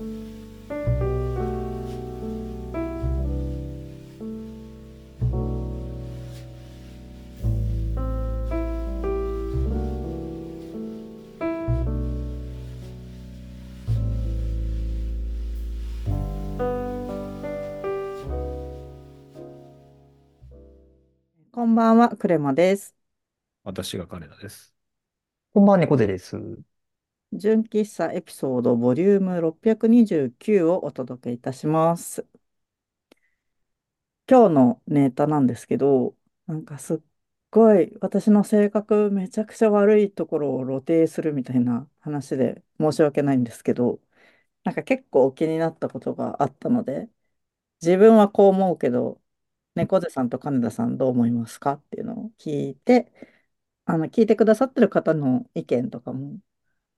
こんばんは、クレマです。私が彼らです。こんばんは、猫背です。純喫茶エピソードボリューム629をお届けいたします。今日のネタなんですけど、なんかすっごい私の性格めちゃくちゃ悪いところを露呈するみたいな話で申し訳ないんですけど、なんか結構気になったことがあったので、自分はこう思うけど、猫背さんと金田さんどう思いますか？っていうのを聞いて、あの、聞いてくださってる方の意見とかも、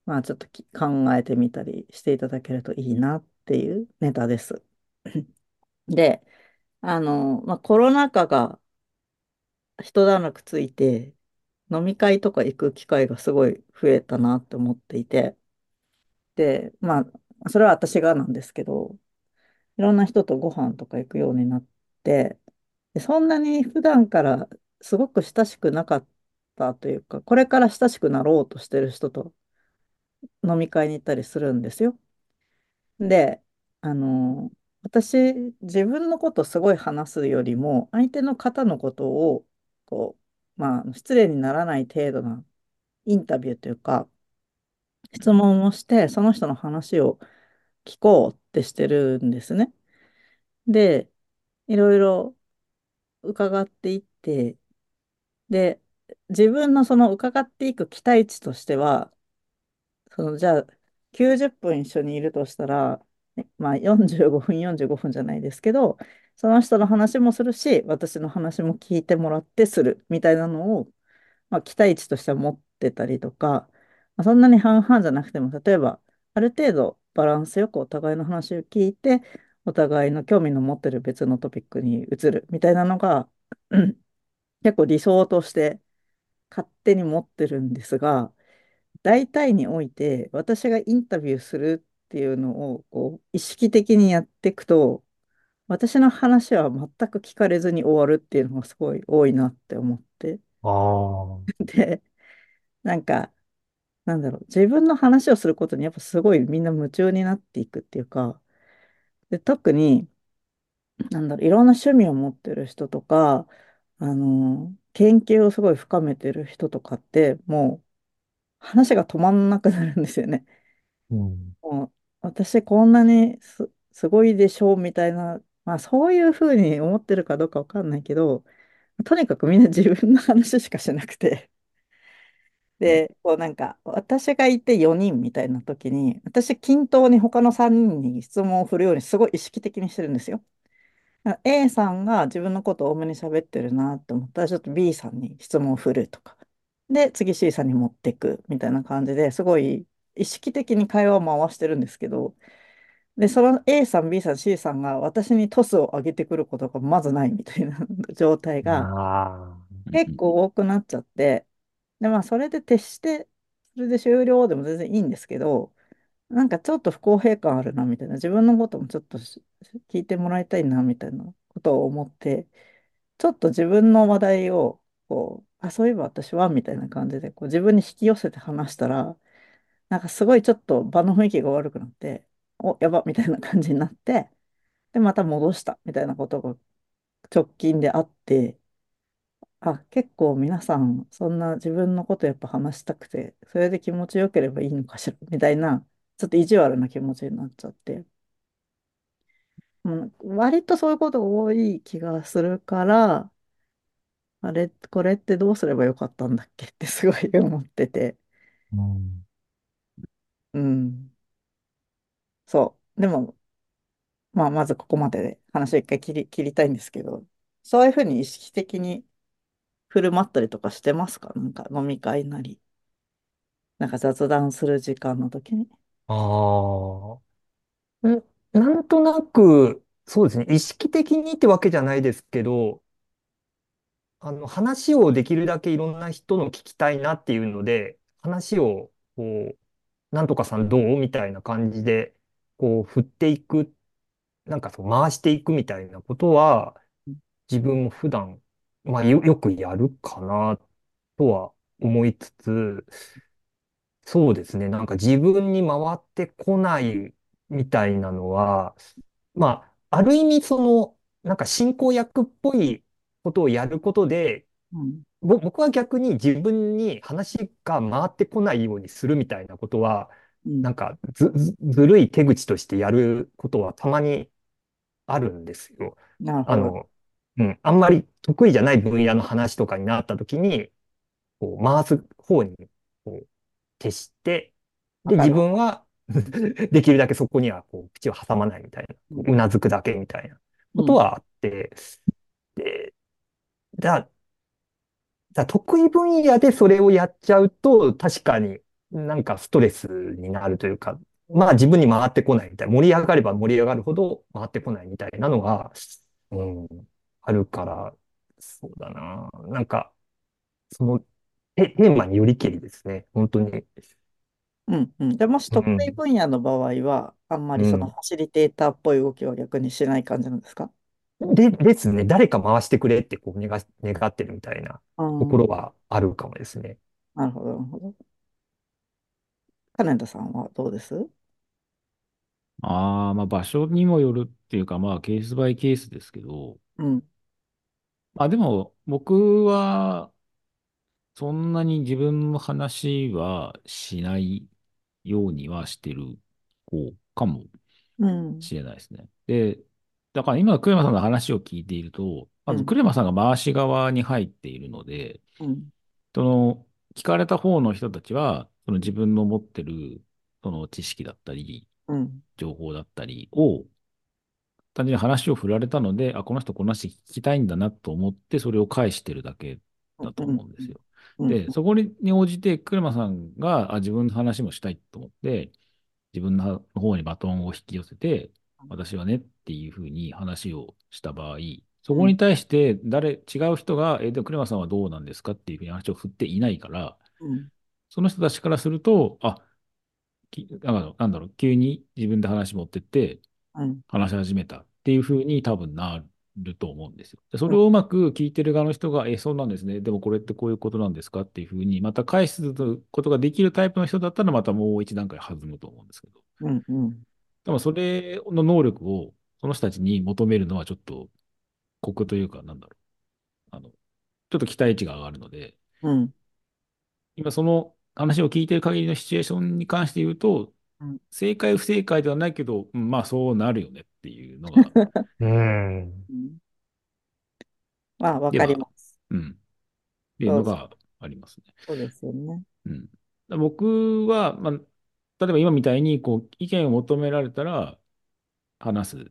まあちょっと考えてみたりしていただけるといいなっていうネタです。で、あの、まあコロナ禍が一段落ついて、飲み会とか行く機会がすごい増えたなって思っていて、で、まあ、それは私がなんですけど、いろんな人とご飯とか行くようになって、そんなに普段からすごく親しくなかったというか、これから親しくなろうとしてる人と飲み会に行ったりするんですよ。で、あの、私、自分のことすごい話すよりも、相手の方のことを、こう、まあ、失礼にならない程度なインタビューというか、質問をして、その人の話を聞こうってしてるんですね。で、いろいろ伺っていって、で、自分のその伺っていく期待値としては、そのじゃあ90分一緒にいるとしたら、ねまあ、45分45分じゃないですけどその人の話もするし私の話も聞いてもらってするみたいなのを、まあ、期待値としては持ってたりとか、まあ、そんなに半々じゃなくても例えばある程度バランスよくお互いの話を聞いてお互いの興味の持ってる別のトピックに移るみたいなのが 結構理想として勝手に持ってるんですが大体において私がインタビューするっていうのをこう意識的にやっていくと私の話は全く聞かれずに終わるっていうのがすごい多いなって思って。ああ。で、なんか、なんだろう、自分の話をすることにやっぱすごいみんな夢中になっていくっていうか、で、特に、なんだろう、いろんな趣味を持ってる人とか、あの、研究をすごい深めてる人とかって、もう話が止まんなくなるんですよね。うん。もう私こんなにす、すごいでしょうみたいな、まあそういうふうに思ってるかどうかわかんないけど、とにかくみんな自分の話しかしなくて、で、こうなんか私がいて4人みたいな時に、私均等に他の3人に質問を振るようにすごい意識的にしてるんですよ。A さんが自分のことを多めに喋ってるなって思ったら、ちょっと B さんに質問を振るとか。で、次 C さんに持っていくみたいな感じですごい意識的に会話を回してるんですけど、で、その A さん、B さん、C さんが私にトスを上げてくることがまずないみたいな 状態があ結構多くなっちゃって、で、まあ、それで徹して、それで終了でも全然いいんですけど、なんかちょっと不公平感あるなみたいな、自分のこともちょっと聞いてもらいたいなみたいなことを思って、ちょっと自分の話題を、こう、あ、そういえば私はみたいな感じで、こう自分に引き寄せて話したら、なんかすごいちょっと場の雰囲気が悪くなって、お、やばみたいな感じになって、で、また戻したみたいなことが直近であって、あ、結構皆さん、そんな自分のことやっぱ話したくて、それで気持ちよければいいのかしら、みたいな、ちょっと意地悪な気持ちになっちゃって、うん、割とそういうことが多い気がするから、あれ、これってどうすればよかったんだっけ？って すごい思ってて、うん。うん、そう。でも、まあ、まずここまでで話を一回切り、切りたいんですけど、そういうふうに意識的に振る舞ったりとかしてますか？なんか飲み会なり、なんか雑談する時間の時に。ああ。ん？なんとなく、そうですね。意識的にってわけじゃないですけど、あの、話をできるだけいろんな人の聞きたいなっていうので、話を、こう、なんとかさんどうみたいな感じで、こう振っていく、なんかそう回していくみたいなことは、自分も普段、まあよ、よくやるかなとは思いつつ、そうですね。なんか自分に回ってこないみたいなのは、まあ、ある意味その、なんか進行役っぽいことをやることで、うん。ぼ僕は逆に自分に話が回ってこないようにするみたいなことは、うん。なんかず、ず、ずるい手口としてやることはたまにあるんですよ。あの、うん、あんまり得意じゃない分野の話とかになった時に、こう回す方にこう徹して、で、自。分は できるだけそこにはこう口を挟まないみたいな、うなずくだけみたいなうん。ことはあって、で、だ、だ得意分野でそれをやっちゃうと、確かになんかストレスになるというか、まあ自分に回ってこないみたいな、盛り上がれば盛り上がるほど回ってこないみたいなのが、うん、あるから、そうだな。なんか、そのテ、テーマによりけりですね。本当に。うん。うん。じゃあ、もしう得意ん、分野の場合は、あんまりうん。そのファシリテーターっぽい動きは逆にしない感じなんですか？で、ですね。誰か回してくれってこう願、願ってるみたいなあところーはあるかもですね。なるほど、なるほど。金田さんはどうです？ああ、まあ場所にもよるっていうか、まあケースバイケースですけど、うん。まあでも僕はそんなに自分の話はしないようにはしてる方かもうん。しれないですね。で、だから今のクレマさんの話を聞いていると、まずうん。クレマさんが回し側に入っているので、うん。その聞かれた方の人たちは、その自分の持ってるその知識だったり、うん。情報だったりを、単純に話を振られたので、あ、この人この話聞きたいんだなと思って、それを返してるだけだとうん。思うんですよ。うん。で、そこに応じて、クレマさんが、あ、自分の話もしたいと思って、自分の方にバトンを引き寄せて、私はねっていうふうに話をした場合、そこに対して誰、違う人が、え、でもクレマさんはどうなんですかっていうふうに話を振っていないから、うん。その人たちからすると、あ、きなんかなんだろう、急に自分で話持ってって、うん。話し始めたっていうふうに多分なると思うんですよ。でそうん。れをうまく聞いてる側の人が、え、そうなんですね。でもこれってこういうことなんですかっていうふうに、また返すことができるタイプの人だったら、またもう一段階弾むと思うんですけど。うん。うん。多分それの能力をその人たちに求めるのはちょっと酷というか、なんだろう。あの、ちょっと期待値が上がるので、うん。今その話を聞いてる限りのシチュエーションに関して言うと、うん。正解不正解ではないけど、うんまあそうなるよねっていうのが、うん。うんまあ、わでかりは、ます。うん、っていうのがありますね。そうですよね。うん。だ僕は、まあ、例えば今みたいに、こう、意見を求められたら話すう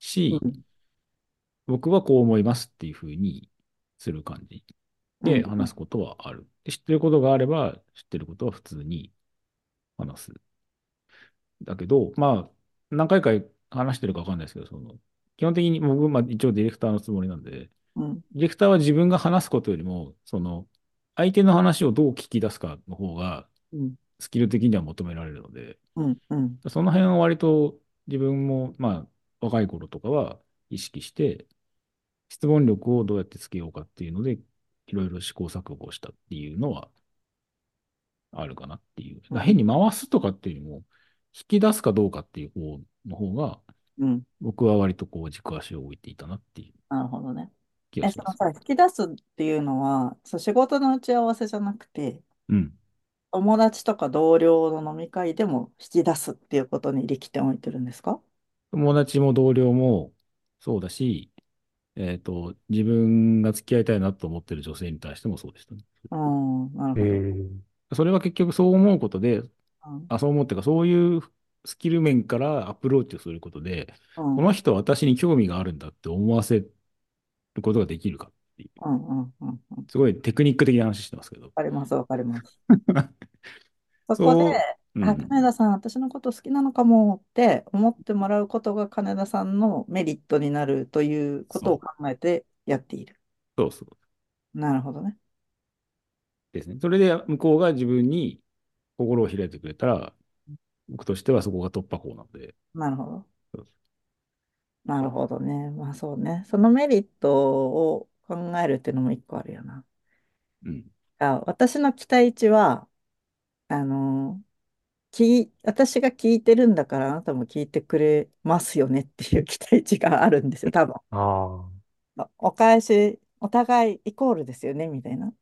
し、ん。僕はこう思いますっていうふうにする感じうん。で話すことはある。で知ってることがあれば、知ってることは普通に話す。だけど、まあ、何回か話してるかわかんないですけど、その、基本的に僕、まあ一応ディレクターのつもりなんで、うん。ディレクターは自分が話すことよりも、その、相手の話をどう聞き出すかの方が、うん。スキル的には求められるので、うん。うん。その辺は割と自分も、まあ、若い頃とかは意識して、質問力をどうやってつけようかっていうので、いろいろ試行錯誤したっていうのはあるかなっていう。変に回すとかっていうよりも、引き出すかどうかっていう方の方が、うん。僕は割とこう軸足を置いていたなっていうなるほどね。え、気がします。そのさ、引き出すっていうのは、そう、仕事の打ち合わせじゃなくて、うん。友達とか同僚の飲み会でも引き出すっていうことに力点を置いてるんですか？友達も同僚もそうだし、えっと、自分が付き合いたいなと思ってる女性に対してもそうでしたね。うん、なえるー、それは結局そう思うことで、ほど。あ、そう思ってか、そういうスキル面からアプローチをすることで、うん、うん、この人は私に興味があるんだって思わせることができるかっていう。うん、うん、うん。わすごいテクニック的な話してますけど。かります、わかります。そこで、そう、うあ、ん、金田さん、私のこと好きなのかもって思ってもらうことが金田さんのメリットになるということをそ考えてやっている。そうそうなるほどね。ですね。それで向こうが自分に心を開いてくれたら、僕としてはそこが突破口なんで。なるほど。なるほどね。まあそうね。そのメリットを考えるっていうのも一個あるよな。うん。あ、私の期待値は、あの、き、私が聞いてるんだからあなたも聞いてくれますよねっていう期待値があるんですよ、多分。ああお返し、お互いイコールですよね、みたいな。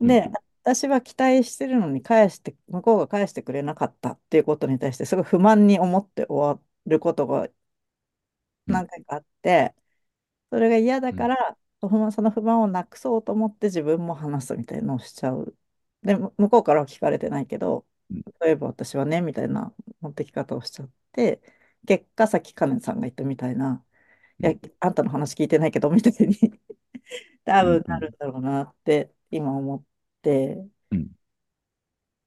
で、うん私は期待してるのに返して、向こうが返してくれなかったっていうことに対してすごい不満に思って終わることが何回かあって、それが嫌だから、不満その不満をなくそうと思って自分も話すみたいなのをしちゃう。で、む向こうからは聞かれてないけど、うん例えば私はね、みたいな持ってき方をしちゃって、結果、さっきカネさんが言ったみたいな、いやうん、あんたの話聞いてないけど、みたいに多うん分なるんだろうなって今思って、うん。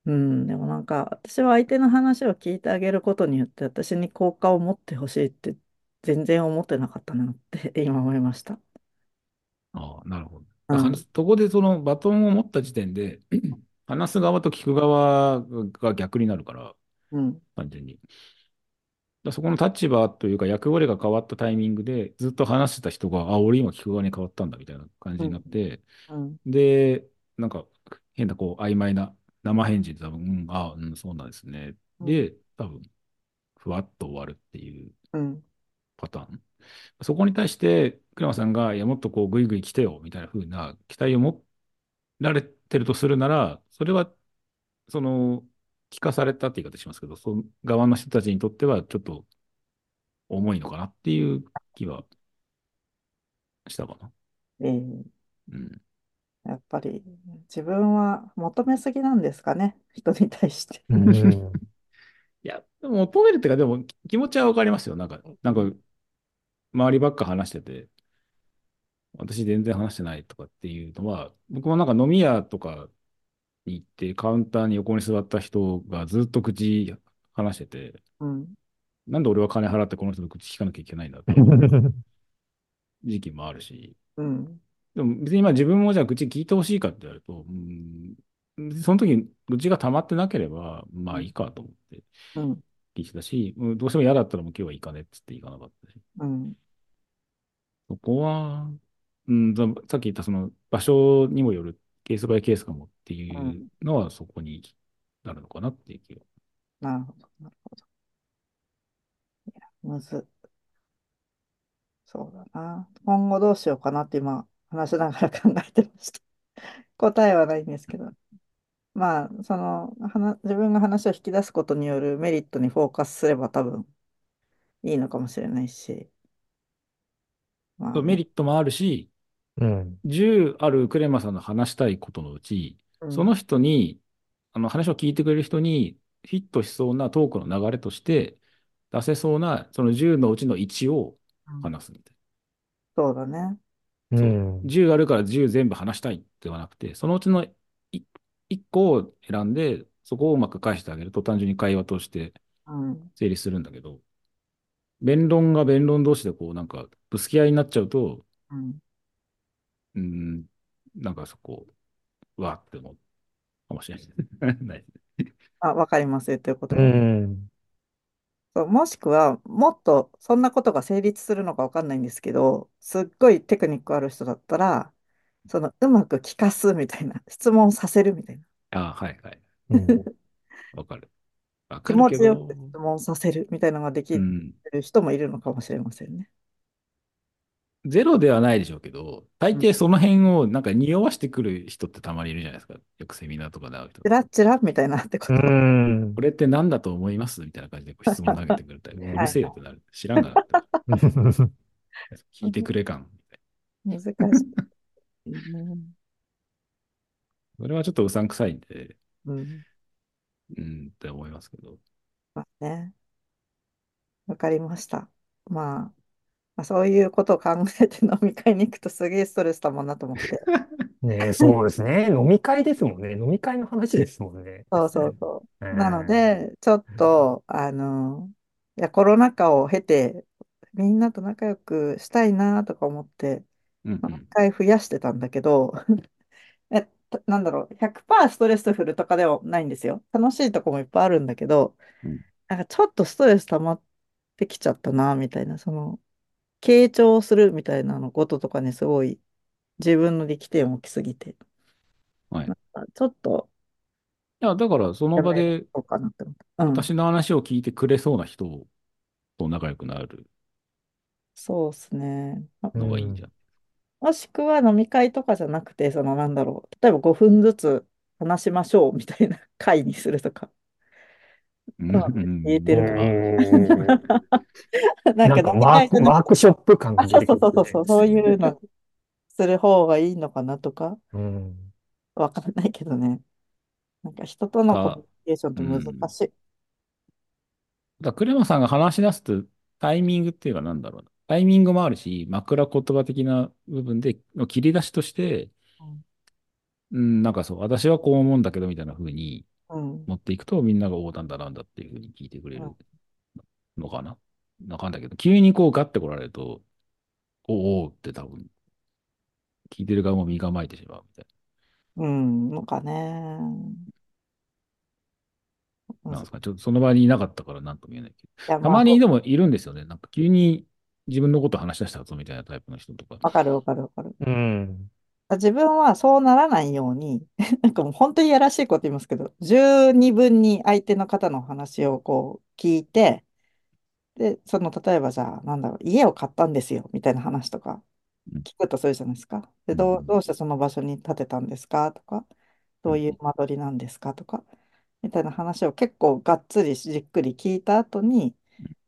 うん、でもなんか、私は相手の話を聞いてあげることによって、私に好感を持ってほしいって全然思ってなかったなって今思いました。ああ、なるほど。うんそこでそのバトンを持った時点で、話す側と聞く側が逆になるから、うん、単純に。だそこの立場というか役割が変わったタイミングで、ずっと話してた人が、あ、俺今聞く側に変わったんだみたいな感じになって、うん、で、なんか変なこう曖昧な生返事で多分、うん、あ、うん、そうなんですね。で、多分、ふわっと終わるっていううん、パターン。そこに対して、倉間さんが、いや、もっとこう、ぐいぐい来てよ、みたいな風な期待を持られてるとするなら、それは、その、聞かされたって言い方しますけど、その側の人たちにとっては、ちょっと、重いのかなっていう気はしたかな。えーうん。やっぱり自分は求めすぎなんですかね、人に対して。あ。うん。いや、でも求めるっていうか、でもき気持ちはわかりますよ。なんか、なんか、周りばっか話してて、私全然話してないとかっていうのは、僕もなんか飲み屋とかに行って、カウンターに横に座った人がずっと口話してて、うん、なんで俺は金払ってこの人の口聞かなきゃいけないんだって 時期もあるし、うん、でも別に今自分もじゃあ口聞いてほしいかって言われると、うん、その時口が溜まってなければ、まあいいかと思ってうん、聞いてたし、うんどうしても嫌だったらもう今日は行かねっつって行かなかったし。うん、そこは、うん、さっき言ったその場所にもよるケースバイケースかもっていうのはそこになるのかなっていう気が。なるほど、なるほど。いや、むず。そうだな。今後どうしようかなって今話しながら考えてました。答えはないんですけど。まあ、その、自分が話を引き出すことによるメリットにフォーカスすれば多分いいのかもしれないし。まあメリットもあるし、うん。10あるクレマさんの話したいことのうち、うんその人に、あの話を聞いてくれる人にフィットしそうなトークの流れとして出せそうな、その10のうちの1をうん話すみたいそうだね。う。そうん10あるから10全部話したいではなくて、そのうちの1個を選んで、そこをうまく返してあげると単純に会話としてうん。成立するんだけど、弁論が弁論同士でこうなんかぶつけ合いになっちゃうと、うん。うーん、なんかそこ、わーって思うかもしれない。ないあ、わかります。言ってることうが。ん。そうもしくは、もっとそんなことが成立するのかわかんないんですけど、すっごいテクニックある人だったら、そのうまく聞かすみたいな、質問させるみたいな、あはいはい。うんわかる。わ気持かるけどちよく、質問させるみたいなのができうん。る人もいるのかもしれませんね。ゼロではないでしょうけど、大抵その辺をなんか匂わしてくる人ってたまにいるじゃないですか。よくセミナーとかで会う人チ。ラッチラみたいなってこうと。んこれって何だと思いますみたいな感じでこう質問投げてくるタイプ。ねうるせえよってなる。知らんがなって。聞いてくれ感。難しい。うんそれはちょっとうさんくさいんで、うん。うんって思いますけど。まあね。わかりました。まあ、まあ、そういうことを考えて飲み会に行くとすげえストレスだもんなと思って。ねえそうですね。飲み会ですもんね。飲み会の話ですもんね。そうそうそう。うんなので、ちょっと、あの、いや、コロナ禍を経て、みんなと仲良くしたいなとか思って、うんうまあ一ん。回増やしてたんだけど、えなんだろう、100%ストレスフルとかではないんですよ。楽しいとこもいっぱいあるんだけど、うんなんかちょっとストレス溜まってきちゃったな、みたいな、その、傾聴するみたいなのこととかにすごい自分の力点を置きすぎて、はい。ちょっとや、だからその場で。私の話を聞いてくれそうな人と仲良くなるそうですね。のがいいんじゃん。もしくは飲み会とかじゃなくて、そのなんだろう、例えば5分ずつ話しましょうみたいな会にするとか、言えてううん、る かな。なんかワーク、ワークショップ感あ、が出てそうそきますね。うそうそう、そういうのする方がいいのかなとか、うん。わかんないけどね。なんか人とのコミュか、ニケーションって難うん。しい。だクレマさんが話し出すとタイミングっていうかなんだろうな。タイミングもあるし、枕言葉的な部分での切り出しとして、うんうん、なんかそう、私はこう思うんだけどみたいな風にうん。持っていくとみんなが横断だなんだっていう風に聞いてくれるうんのかな？わかんないけど、急にこうガッて来られると、おおって多分、聞いてる側も身構えてしまうみたいうん、なんかね、むな。なんですか、ちょっとその場にいなかったからなんとも言えないけど。や、たまにでもいるんですよね。なんか急に自分のこと話し出したぞみたいなタイプの人とか。わかるわかるわかる。うん。自分はそうならないように、なんかもう本当にやらしいこと言いますけど、十二分に相手の方の話をこう聞いて、で、その例えばじゃあ、なんだろう、家を買ったんですよ、みたいな話とかうん。聞くとするじゃないですか。で、どう、うん。どうしてその場所に建てたんですかとか、どういううん間取りなんですかとか、みたいな話を結構がっつりじっくり聞いた後に、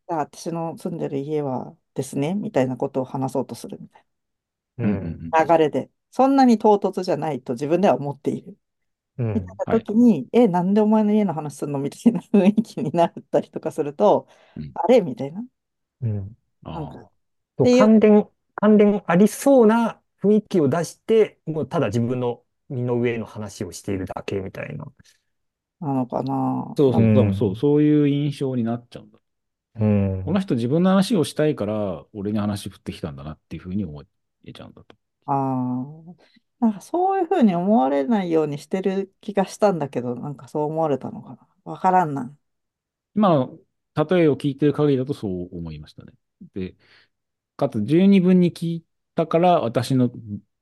じゃあ私の住んでる家はですね、みたいなことを話そうとするみたいな。流れで、そんなに唐突じゃないと自分では思っている。みたいうん。なはい。時に、え、なんでお前の家の話するのみたいな雰囲気になったりとかすると、うんあれ？みたいな。うん。なんか、っあ関連、関連ありそうな雰囲気を出して、もうただ自分の身の上の話をしているだけみたいな。なのかな。うそうそう、多分そう、ん。そういう印象になっちゃうんだ。うん。この人自分の話をしたいから、俺に話振ってきたんだなっていうふうに思えちゃうんだと。ああ。なんかそういうふうに思われないようにしてる気がしたんだけど、なんかそう思われたのかな。わからんな。今の例えを聞いてる限りだとそう思いましたね。で、かつ十二分に聞いたから私の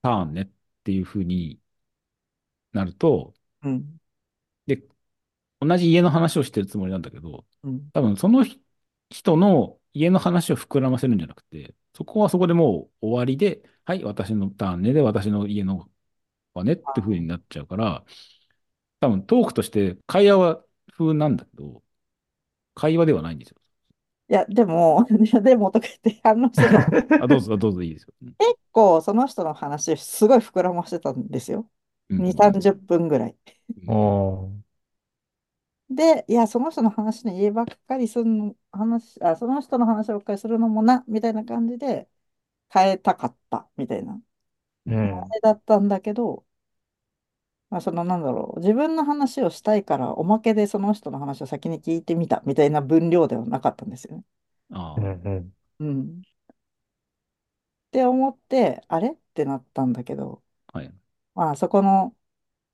ターンねっていうふうになると、うん。で、同じ家の話をしてるつもりなんだけど、うん。多分そのひ人の家の話を膨らませるんじゃなくて、そこはそこでもう終わりで、はい、私のターンねで私の家のはねっていう風になっちゃうから、多分トークとして会話は風なんだけど、会話ではないんですよ。いや、でも、いや、でもとか言って反応してた。あ、どうぞ、どうぞいいですよ。うん結構その人の話すごい膨らましてたんですよ。うんう2、30ん分ぐらい。あうんあ。で、いや、その人の話に家ばっかりするの、話、あ、その人の話ばっかりするのもな、みたいな感じで変えたかった、みたいな。あうん。れだったんだけど、まあ、そのなんだろう、自分の話をしたいから、おまけでその人の話を先に聞いてみた、みたいな分量ではなかったんですよね。ああ、うん。うん。うん。って思って、あれ？ってなったんだけど、はい。まあ、そこの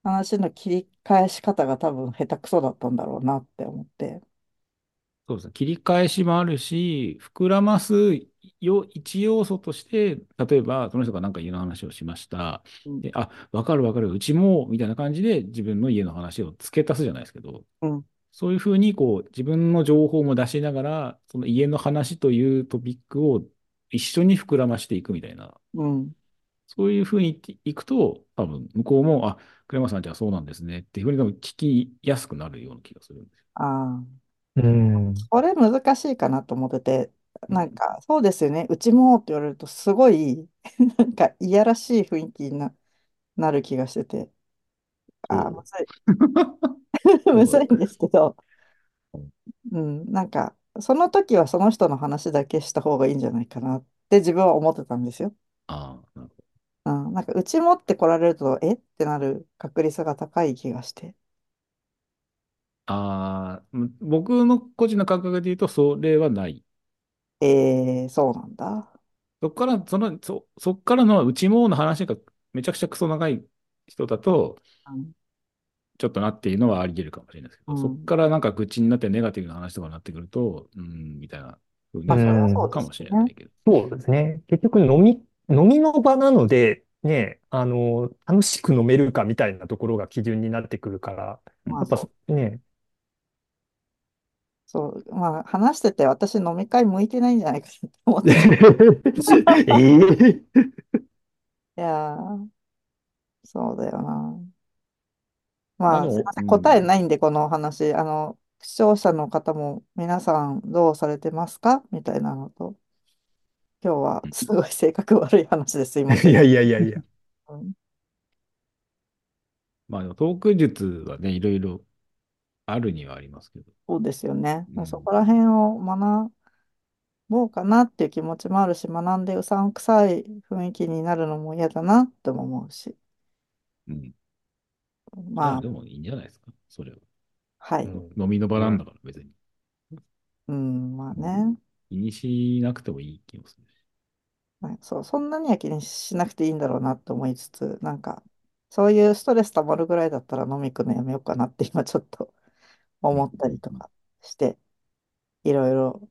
話の切り返し方が多分下手くそだったんだろうなって思って。そうですね。切り返しもあるし、膨らますよ一要素として、例えば、その人が何か家の話をしました。うん。で、あ、わかるわかる、うちも、みたいな感じで自分の家の話を付け足すじゃないですけど、うん。そういうふうに、こう、自分の情報も出しながら、その家の話というトピックを一緒に膨らましていくみたいな、うん。そういうふうにいくと、多分、向こうも、あ、栗山さんじゃあそうなんですねっていうふうに多分聞きやすくなるような気がするんですよ。ああ。うん。これ難しいかなと思ってて、なんうんか、そうですよね、うちもって言われると、すごい、なんか、いやらしい雰囲気にな、なる気がしてて、あー、む。ずい、むずいんですけど、うんうん、なんか、その時はその人の話だけした方がいいんじゃないかなって自分は思ってたんですよ。ああ、なるほど。うん、なんか、うちもって来られると、えってなる確率が高い気がして。ああ、うん僕の個人の感覚で言うと、それはない。えー、そうなんだ。そっから、その、そ、そっからのうちもの話がめちゃくちゃクソ長い人だと、うん、ちょっとなっていうのはあり得るかもしれないですけど、うんそこからなんか愚痴になってネガティブな話とかになってくると、うん、みたいな風にまあ、それはうんそうかもしですね。れないけど。そうですね。結局飲み、飲みの場なので、ね、あの、楽しく飲めるかみたいなところが基準になってくるから、まあ、やっぱそう、ね、そう、まあ、話してて私飲み会向いてないんじゃないかなと思って。いええやー、そうだよな。まあまあ、すいません。答えないんで、このお話。あの、視聴者の方も皆さんどうされてますか？みたいなのと、今日はすごい性格悪い話ですいません。いやいやいやいや。うんまあでもトーク術はね、いろいろあるにはありますけど。そうですよね。うんそこら辺を学ぼうかなっていう気持ちもあるし、学んでうさんくさい雰囲気になるのも嫌だなっても思うし。うん。いまあや、で、もいいんじゃないですか、それは。はい。うん飲みの場なんだから、別に。うん、まあね。気にしなくてもいい気もするし。はいそう、そんなには気にしなくていいんだろうなと思いつつ、なんか、そういうストレス溜まるぐらいだったら飲み行くのやめようかなって今ちょっと思ったりとかして、いろいろ、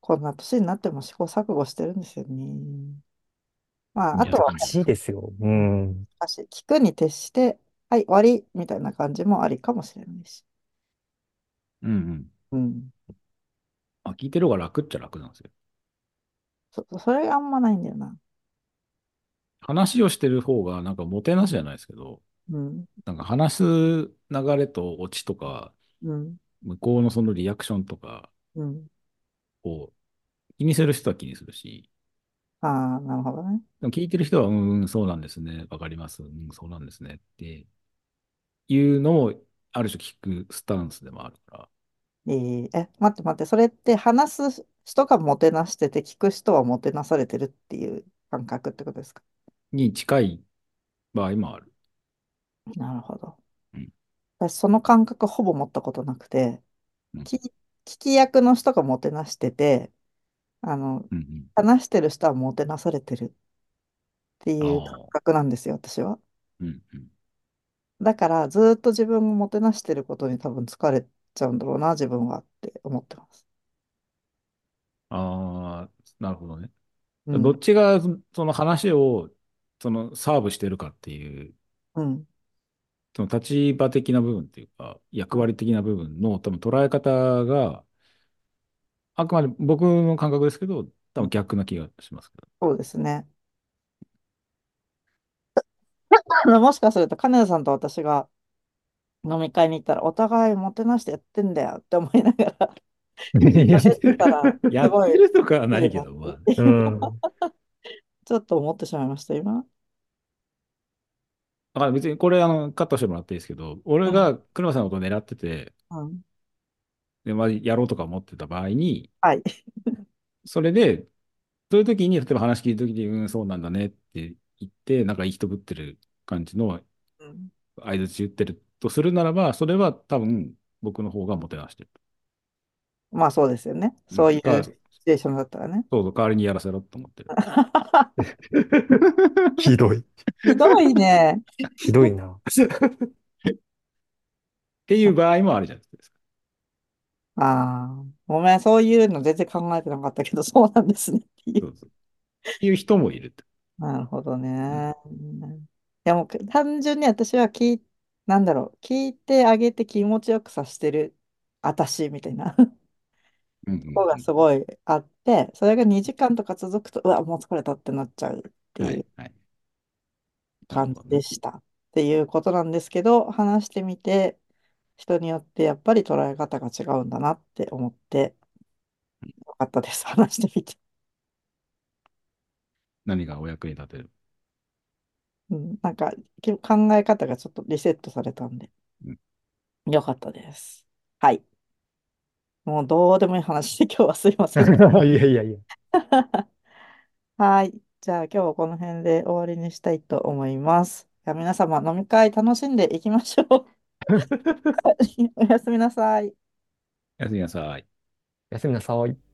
こんな年になっても試行錯誤してるんですよね。まあ、あとは、いや難しいですよ。うん。難しい聞くに徹して、はい、終わりみたいな感じもありかもしれないし。うんうん。うん。あ、聞いてる方が楽っちゃ楽なんですよ。そ、それがあんまないんだよな。話をしてる方が、なんかもてなしじゃないですけど、うん。なんか話す流れとオチとか、うん。向こうのそのリアクションとかうん。を気にする人は気にするし、ああ、なるほどね。でも聞いてる人は、うん、うんそうなんですね。わかります。うん、そうなんですね。っていうのも、ある種聞くスタンスでもあるから。えーえ、待って待って、それって話す人がもてなしてて、聞く人はもてなされてるっていう感覚ってことですか？に近い場合もある。なるほど。うん私、その感覚ほぼ持ったことなくて、うん聞き、役の人がもてなしてて、あの、うんうん。話してる人はもてなされてるっていうあ感覚なんですよ、私は。うんうん。だから、ずーっと自分をもてなしてることに多分疲れちゃうんだろうな、自分はって思ってます。ああ、なるほどね。うんどっちがその話をそのサーブしてるかっていう、うん。その立場的な部分っていうか、役割的な部分の多分捉え方が、あくまで僕の感覚ですけど、多分逆な気がしますけど。そうですね。もしかすると、金田さんと私が飲み会に行ったら、お互いもてなしてやってんだよって思いながら、喋ってたら、やってるとかはないけど、まあ、うん。ちょっと思ってしまいました、今。だから別にこれあのカットしてもらっていいですけど、俺が車さんのことを狙ってて、うん。でまあ、やろうとか思ってた場合に、はい。それで、そういう時に、例えば話聞いた時に、うん、そうなんだねって言って、なんかいい人ぶってる感じのうん相槌言ってるとするならば、それは多分僕の方がもてなしてる。まあそうですよね。そういうだからシチュエーションだったらね。そうそう、代わりにやらせろと思ってる。ひどい。ひどいね。ひどいな。っていう場合もあるじゃないですか。ああ、ごめん、そういうの全然考えてなかったけど、そうなんですねっていう。そうそうっていう人もいるって。なるほどね。でも、単純に私は聞い、なんだろう、聞いてあげて気持ちよくさせてる、私みたいなうんうん方がすごいあって、それが2時間とか続くと、うわ、もう疲れたってなっちゃうってはいいう感はい。なるじほどねでした。っていうことなんですけど、話してみて、人によってやっぱり捉え方が違うんだなって思って、よかったです。話してみて。何がお役に立てる？うん、なんかき考え方がちょっとリセットされたんでうん、よかったです。はい。もうどうでもいい話で今日はすいません。いやいやいや。はい。じゃあ今日はこの辺で終わりにしたいと思います。じゃあ皆様飲み会楽しんでいきましょう。おやすみなさい。おやすみなさい。おやすみなさい。